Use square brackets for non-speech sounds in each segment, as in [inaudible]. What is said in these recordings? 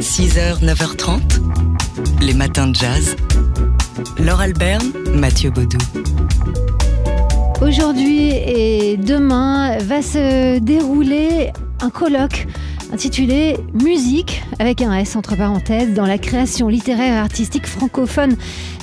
6h, 9h30, les matins de jazz. Laure Alberne, Mathieu Baudou. Aujourd'hui et demain va se dérouler un colloque intitulé Musique avec un S entre parenthèses dans la création littéraire et artistique francophone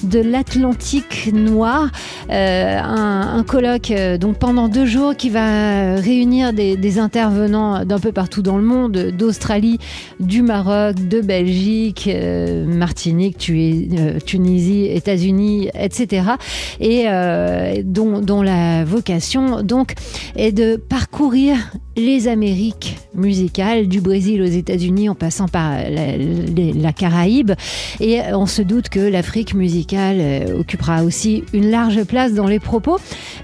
de l'Atlantique noir. Euh, un, colloque euh, donc pendant deux jours qui va réunir des, intervenants d'un peu partout dans le monde, d'Australie, du Maroc, de Belgique, euh, Martinique, Tunisie, États-Unis, etc. Et dont, la vocation donc est de parcourir les Amériques musicales du Brésil aux États-Unis en passant par la, la, Caraïbe et on se doute que l'Afrique musicale euh, occupera aussi une large place dans les propos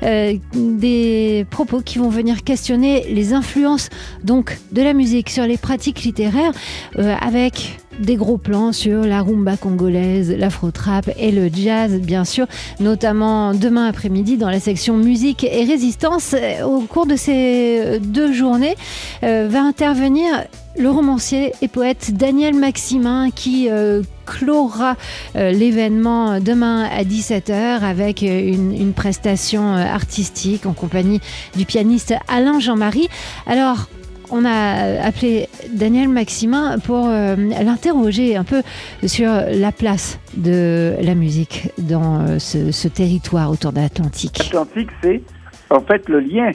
euh, des propos qui vont venir questionner les influences donc de la musique sur les pratiques littéraires euh, avec des gros plans sur la rumba congolaise, l'afro-trap et le jazz, bien sûr, notamment demain après-midi dans la section musique et résistance. Au cours de ces deux journées, va intervenir le romancier et poète Daniel Maximin qui clora euh, l'événement demain à 17h avec une, une, prestation artistique en compagnie du pianiste Alain Jean-Marie. Alors, on a appelé Daniel Maximin pour euh, l'interroger un peu sur la place de la musique dans euh, ce, territoire autour de l'Atlantique. L'Atlantique, c'est en fait le lien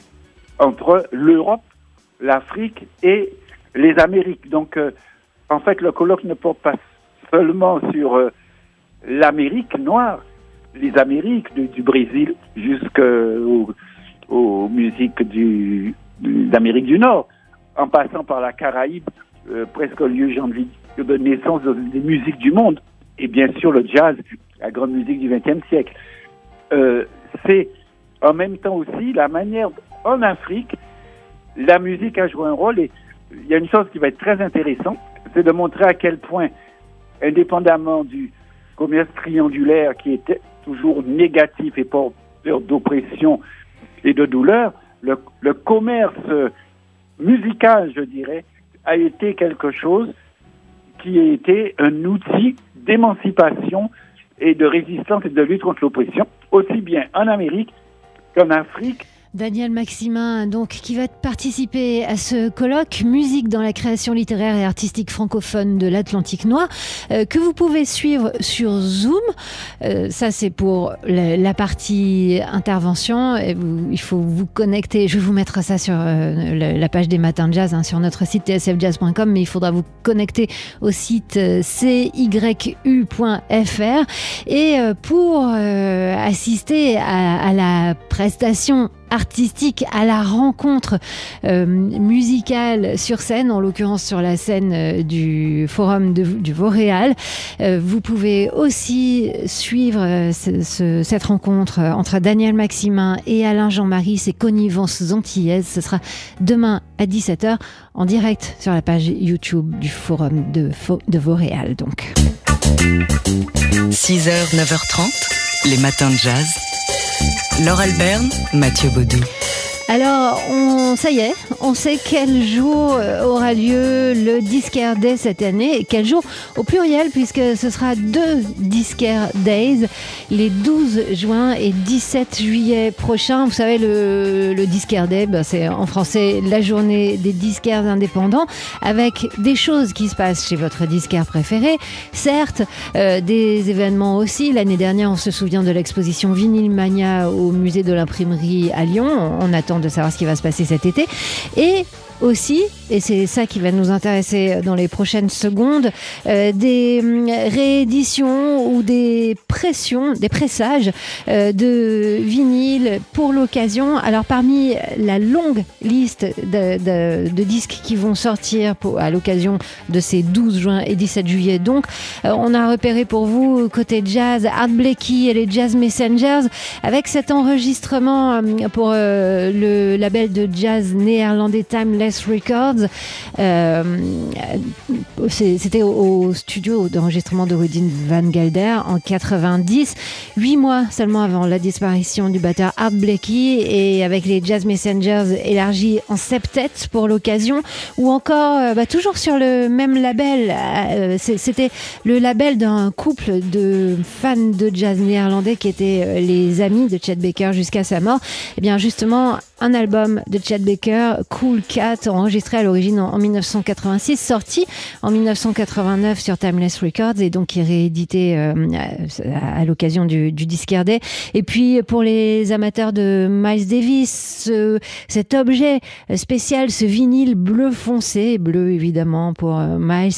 entre l'Europe, l'Afrique et les Amériques. Donc, euh, en fait, le colloque ne porte pas seulement sur euh, l'Amérique noire, les Amériques, du, Brésil jusqu'aux aux musiques d'Amérique du Nord en passant par la Caraïbe, euh, presque au lieu, j'ai envie de naissance des musiques du monde, et bien sûr le jazz, la grande musique du XXe siècle. Euh, c'est en même temps aussi la manière, en Afrique, la musique a joué un rôle, et il y a une chose qui va être très intéressante, c'est de montrer à quel point, indépendamment du commerce triangulaire qui était toujours négatif et porteur d'oppression et de douleur, le, commerce musical, je dirais, a été quelque chose qui a été un outil d'émancipation et de résistance et de lutte contre l'oppression, aussi bien en Amérique qu'en Afrique Daniel Maximin, donc, qui va participer à ce colloque Musique dans la création littéraire et artistique francophone de l'Atlantique Noir, euh, que vous pouvez suivre sur Zoom. Euh, ça, c'est pour la, partie intervention. Il faut vous connecter. Je vais vous mettre ça sur euh, la, page des matins de jazz, hein, sur notre site tsfjazz.com, mais il faudra vous connecter au site cyu.fr. Et pour assister à la prestation artistique à la rencontre euh, musicale sur scène, en l'occurrence sur la scène euh, du forum de, du Vauréal. Euh, vous pouvez aussi suivre ce, ce, cette rencontre entre Daniel Maximin et Alain Jean-Marie, ces connivences antillaises. Ce sera demain à 17h en direct sur la page YouTube du forum de, de Vauréal. Donc. 6h, 9h30, les matins de jazz. Laure Alberne, Mathieu Baudou. Alors, on, ça y est, on sait quel jour aura lieu le Disquaire Day cette année. Et quel jour au pluriel, puisque ce sera deux Disquaire Days, les 12 juin et 17 juillet prochains. Vous savez, le, le Disquaire Day, ben, c'est en français la journée des disquaires indépendants, avec des choses qui se passent chez votre disquaire préféré. Certes, euh, des événements aussi. L'année dernière, on se souvient de l'exposition Vinyl Mania au musée de l'imprimerie à Lyon. On attend de savoir ce qui va se passer cet été. Et aussi, et c'est ça qui va nous intéresser dans les prochaines secondes, euh, des rééditions ou des pressions, des pressages euh, de vinyle pour l'occasion. Alors parmi la longue liste de, de, de disques qui vont sortir pour, à l'occasion de ces 12 juin et 17 juillet, donc euh, on a repéré pour vous côté jazz Art Blakey et les Jazz Messengers avec cet enregistrement pour le label de jazz néerlandais Time Timeless Records. C'était au, studio d'enregistrement de Rudin Van Gelder en 90, huit mois seulement avant la disparition du batteur Art Blakey et avec les Jazz Messengers élargis en septet pour l'occasion, ou encore bah, toujours sur le même label. C'était le label d'un couple de fans de jazz néerlandais qui étaient les amis de Chet Baker jusqu'à sa mort. Et eh bien justement, un album de Chad Baker, Cool Cat, enregistré à l'origine en, 1986, sorti en 1989 sur Timeless Records et donc réédité euh, à, l'occasion du, du Discard Day. Et puis pour les amateurs de Miles Davis, cet objet spécial, ce vinyle bleu foncé, bleu évidemment pour euh, Miles,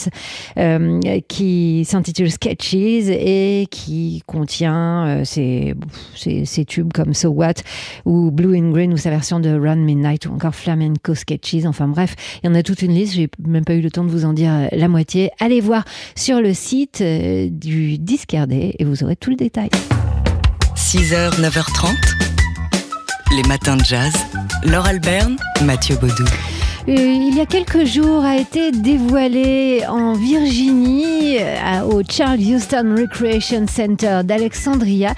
euh, qui s'intitule Sketches et qui contient ces, ces, tubes comme So What ou Blue and Green ou sa version de Run Midnight ou encore Flamenco Sketches. Enfin bref, il y en a toute une liste. J'ai même pas eu le temps de vous en dire euh, la moitié. Allez voir sur le site euh, du Discardé et vous aurez tout le détail. 6h, 9h30. Les matins de jazz. Laure Alberne, Mathieu Baudou. Euh, il y a quelques jours a été dévoilé en Virginie au Charles Houston Recreation Center d'Alexandria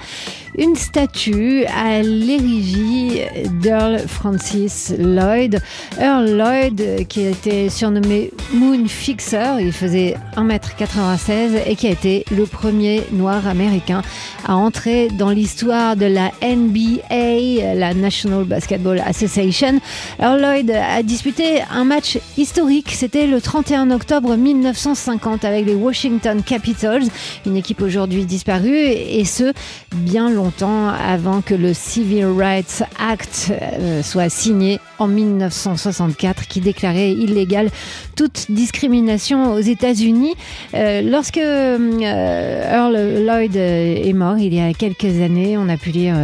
une statue à l'érigie d'Earl Francis Lloyd. Earl Lloyd, qui été surnommé Moon Fixer, il faisait 1m96 et qui a été le premier noir américain à entrer dans l'histoire de la NBA, la National Basketball Association. Earl Lloyd a disputé un match historique, c'était le 31 octobre 1950 avec les Washington Capitals, une équipe aujourd'hui disparue, et ce, bien longtemps longtemps avant que le Civil Rights Act euh, soit signé en 1964 qui déclarait illégale toute discrimination aux États-Unis. Euh, lorsque euh, Earl Lloyd est mort il y a quelques années, on a pu lire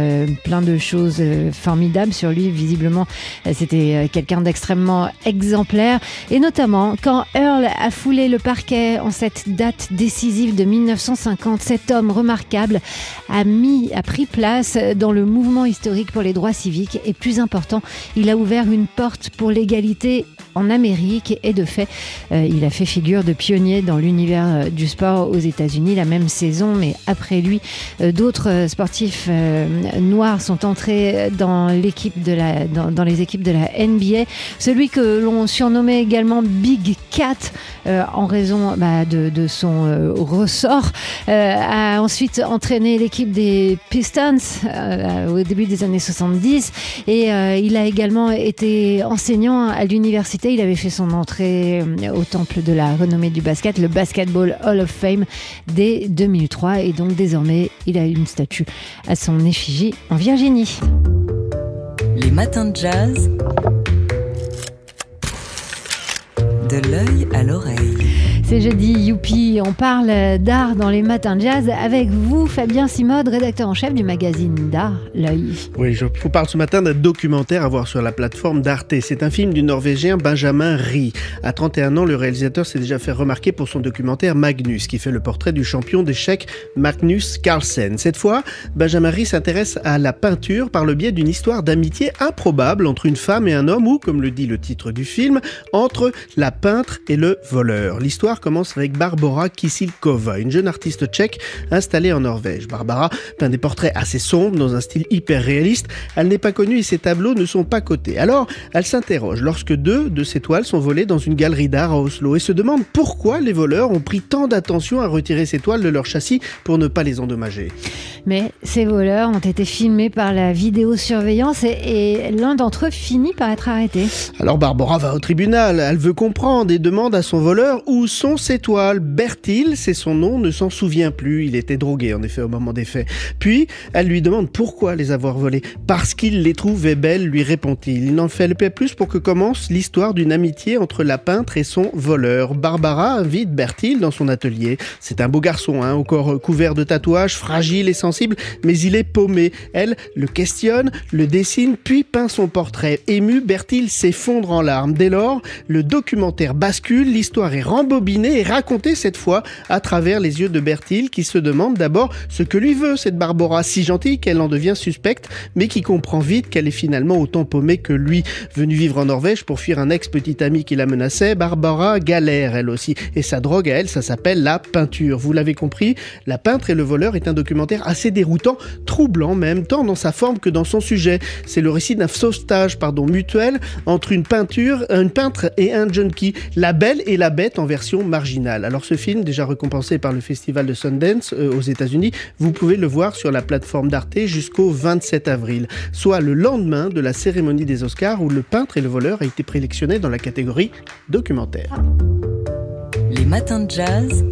plein de choses formidables sur lui. Visiblement, c'était quelqu'un d'extrêmement exemplaire et notamment quand Earl a foulé le parquet en cette date décisive de 1950, cet homme remarquable a mis, a pris place dans le mouvement historique pour les droits civiques et plus important, il a ouvert une porte pour l'égalité en Amérique et de fait, euh, il a fait figure de pionnier dans l'univers euh, du sport aux États-Unis la même saison, mais après lui, euh, d'autres sportifs noirs sont entrés dans l'équipe de la dans, les équipes de la NBA. Celui que l'on surnommait également Big Cat en raison bah, de, de, son ressort a ensuite entraîné l'équipe des Pistons au début des années 70 et il a également été enseignant à l'université il avait fait son entrée euh, au temple de la renommée du basket, le Basketball Hall of Fame, dès 2003. Et donc désormais, il a une statue à son effigie en Virginie. Les matins de jazz. De l'œil à l'oreille. C'est jeudi, youpi, on parle d'art dans les matins jazz avec vous, Fabien Simode, rédacteur en chef du magazine d'art L'œil. Oui, je vous parle ce matin d'un documentaire à voir sur la plateforme d'Arte. C'est un film du Norvégien Benjamin Rie. À 31 ans, le réalisateur s'est déjà fait remarquer pour son documentaire Magnus, qui fait le portrait du champion d'échecs Magnus Carlsen. Cette fois, Benjamin Rie s'intéresse à la peinture par le biais d'une histoire d'amitié improbable entre une femme et un homme, ou, comme le dit le titre du film, entre la peintre et le voleur. L'histoire commence avec Barbara Kisilkova, une jeune artiste tchèque installée en Norvège. Barbara peint des portraits assez sombres dans un style hyper réaliste. Elle n'est pas connue et ses tableaux ne sont pas cotés. Alors, elle s'interroge lorsque deux de ses toiles sont volées dans une galerie d'art à Oslo et se demande pourquoi les voleurs ont pris tant d'attention à retirer ces toiles de leur châssis pour ne pas les endommager. Mais ces voleurs ont été filmés par la vidéosurveillance et, l'un d'entre eux finit par être arrêté. Alors Barbara va au tribunal, elle veut comprendre et demande à son voleur où sont ses toiles. Bertil, c'est son nom, ne s'en souvient plus. Il était drogué, en effet, au moment des faits. Puis, elle lui demande pourquoi les avoir volées. Parce qu'il les trouvait belles, lui répond-il. Il n'en fait pas plus pour que commence l'histoire d'une amitié entre la peintre et son voleur. Barbara invite Bertil dans son atelier. C'est un beau garçon, hein, au corps couvert de tatouages, fragile et sensible, mais il est paumé. Elle le questionne, le dessine, puis peint son portrait. Ému, Bertil s'effondre en larmes. Dès lors, le documentaire bascule, l'histoire est rembobinée et raconter cette fois à travers les yeux de Bertil qui se demande d'abord ce que lui veut cette Barbara si gentille qu'elle en devient suspecte mais qui comprend vite qu'elle est finalement autant paumée que lui. Venue vivre en Norvège pour fuir un ex-petit ami qui la menaçait, Barbara galère elle aussi et sa drogue à elle ça s'appelle la peinture. Vous l'avez compris, La peintre et le voleur est un documentaire assez déroutant, troublant même, tant dans sa forme que dans son sujet. C'est le récit d'un sauvetage pardon, mutuel entre une peinture, une peintre et un junkie, La Belle et la Bête en version marginale. Alors ce film, déjà récompensé par le festival de Sundance euh, aux États-Unis, vous pouvez le voir sur la plateforme d'Arte jusqu'au 27 avril, soit le lendemain de la cérémonie des Oscars où le peintre et le voleur a été prélectionné dans la catégorie documentaire. Les matins de jazz.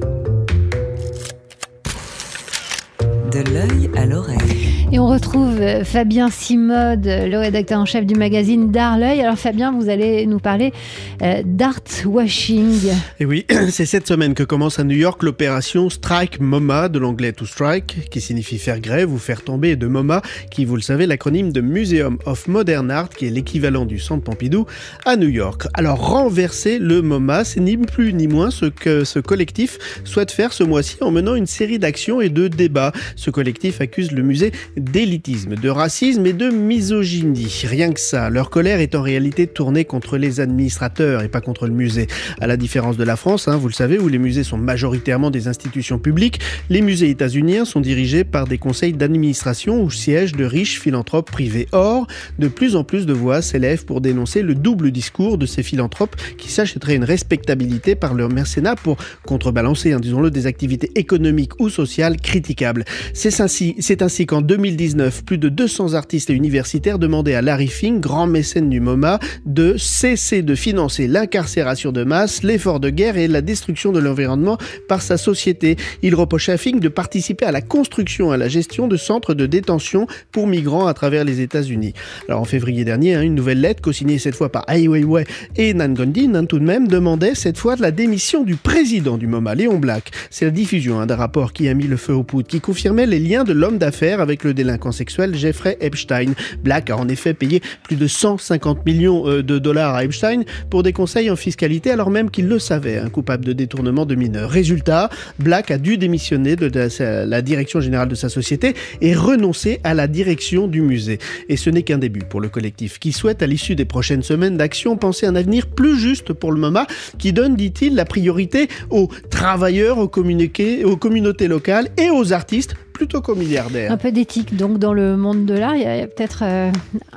De l'œil à l'oreille. Et on retrouve euh, Fabien Simode, le rédacteur en chef du magazine D'Art L'œil. Alors Fabien, vous allez nous parler euh, d'art washing. Et oui, [clears throat] c'est cette semaine que commence à New York l'opération Strike MoMA, de l'anglais to strike, qui signifie faire grève ou faire tomber, de MoMA, qui, vous le savez, l'acronyme de Museum of Modern Art, qui est l'équivalent du Centre Pompidou à New York. Alors renverser le MoMA, c'est ni plus ni moins ce que ce collectif souhaite faire ce mois-ci en menant une série d'actions et de débats. Ce collectif accuse le musée d'élitisme, de racisme et de misogynie. Rien que ça. Leur colère est en réalité tournée contre les administrateurs et pas contre le musée. À la différence de la France, hein, vous le savez, où les musées sont majoritairement des institutions publiques, les musées états-uniens sont dirigés par des conseils d'administration où siègent de riches philanthropes privés. Or, de plus en plus de voix s'élèvent pour dénoncer le double discours de ces philanthropes qui s'achèteraient une respectabilité par leur mercénat pour contrebalancer, hein, disons-le, des activités économiques ou sociales critiquables. C'est ainsi, ainsi qu'en 2019, plus de 200 artistes et universitaires demandaient à Larry Fink, grand mécène du MoMA, de cesser de financer l'incarcération de masse, l'effort de guerre et la destruction de l'environnement par sa société. Il reprochait à Fink de participer à la construction et à la gestion de centres de détention pour migrants à travers les États-Unis. Alors en février dernier, hein, une nouvelle lettre, co-signée cette fois par Ai Weiwei et Nan Gondin, tout de même, demandait cette fois la démission du président du MoMA, Léon Black. C'est la diffusion hein, d'un rapport qui a mis le feu aux poudres, qui confirmait les liens de l'homme d'affaires avec le délinquant sexuel Jeffrey Epstein. Black a en effet payé plus de 150 millions euh, de dollars à Epstein pour des conseils en fiscalité alors même qu'il le savait, un coupable de détournement de mineurs. Résultat, Black a dû démissionner de la direction générale de sa société et renoncer à la direction du musée. Et ce n'est qu'un début pour le collectif qui souhaite à l'issue des prochaines semaines d'action penser un avenir plus juste pour le MoMA qui donne, dit-il, la priorité aux travailleurs, aux communautés locales et aux artistes plutôt qu'aux milliardaires. Un peu d'éthique donc dans le monde de l'art, il y a, peut-être euh,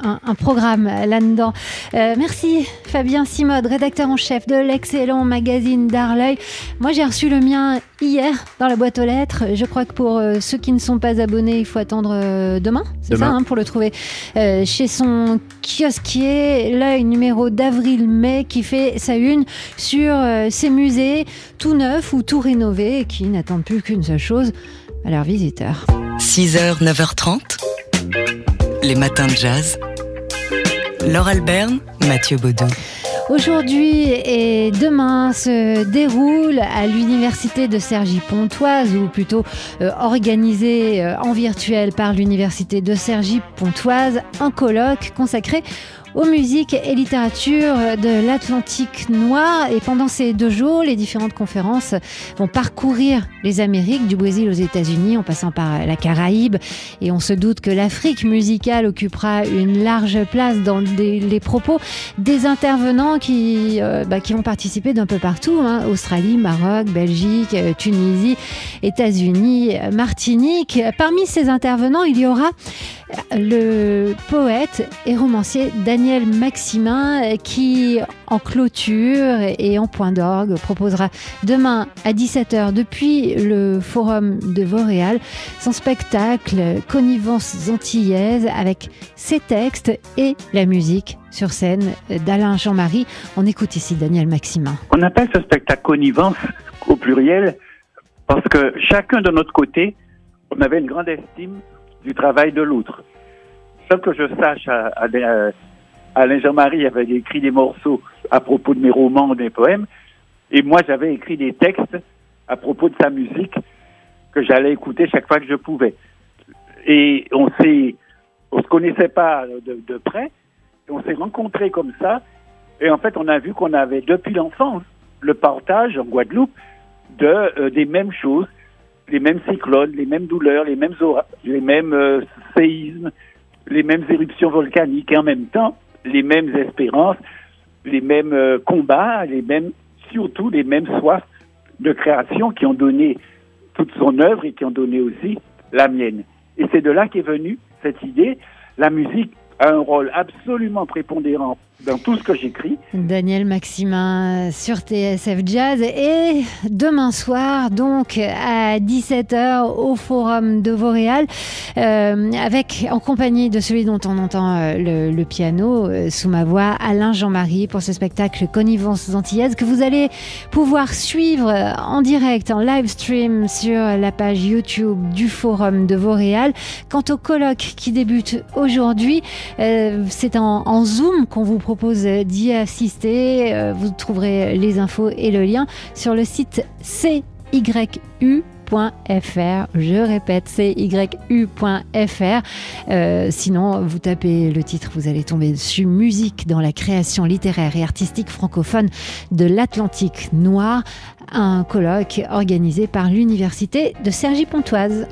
un, un, programme là-dedans. Euh, merci Fabien Simode, rédacteur en chef de l'excellent magazine d'Arleuil. Moi j'ai reçu le mien hier dans la boîte aux lettres. Je crois que pour euh, ceux qui ne sont pas abonnés, il faut attendre demain, c'est ça, hein, pour le trouver chez son kiosquier, l'œil numéro d'avril-mai qui fait sa une sur ces musées tout neufs ou tout rénovés et qui n'attendent plus qu'une seule chose à leurs visiteurs. 6h, 9h30, les matins de jazz. Laure Alberne, Mathieu Baudou. Aujourd'hui et demain se déroule à l'université de Cergy-Pontoise, ou plutôt euh, organisé euh, en virtuel par l'université de Cergy-Pontoise, un colloque consacré aux musiques et littératures de l'Atlantique noir. Et pendant ces deux jours, les différentes conférences vont parcourir les Amériques, du Brésil aux États-Unis, en passant par la Caraïbe. Et on se doute que l'Afrique musicale occupera une large place dans les propos des intervenants qui, euh, bah, qui vont participer d'un peu partout. Hein. Australie, Maroc, Belgique, euh, Tunisie, États-Unis, Martinique. Parmi ces intervenants, il y aura le poète et romancier Daniel Maximin qui, en clôture et en point d'orgue, proposera demain à 17h depuis le Forum de Vauréal son spectacle Connivence antillaise avec ses textes et la musique sur scène d'Alain Jean-Marie. On écoute ici Daniel Maximin. On appelle ce spectacle Connivence au pluriel parce que chacun de notre côté, on avait une grande estime du travail de l'autre. Sans que je sache, Alain Jean-Marie avait écrit des morceaux à propos de mes romans, des poèmes, et moi j'avais écrit des textes à propos de sa musique que j'allais écouter chaque fois que je pouvais. Et on s'est, on se connaissait pas de, près, on s'est rencontrés comme ça, et en fait on a vu qu'on avait depuis l'enfance le partage en Guadeloupe de euh, des mêmes choses, les mêmes cyclones, les mêmes douleurs, les mêmes euh, séismes, les mêmes éruptions volcaniques en même temps les mêmes espérances, les mêmes euh, combats, les mêmes surtout les mêmes soifs de création qui ont donné toute son œuvre et qui ont donné aussi la mienne. Et c'est de là qu'est venue cette idée. La musique a un rôle absolument prépondérant dans tout ce que j'écris. Daniel Maximin sur TSF Jazz et demain soir donc à 17h au Forum de Vauréal euh, avec en compagnie de celui dont on entend euh, le, piano euh, sous ma voix Alain Jean-Marie pour ce spectacle Connivence antillaise que vous allez pouvoir suivre en direct en live stream sur la page YouTube du Forum de Vauréal. Quant au colloque qui débute aujourd'hui, c'est en, en Zoom qu'on vous propose d'y assister. Euh, vous trouverez les infos et le lien sur le site cyu.fr. Je répète, cyu.fr. Euh, sinon, vous tapez le titre, vous allez tomber dessus. Musique dans la création littéraire et artistique francophone de l'Atlantique noir. Un colloque organisé par l'Université de Cergy-Pontoise.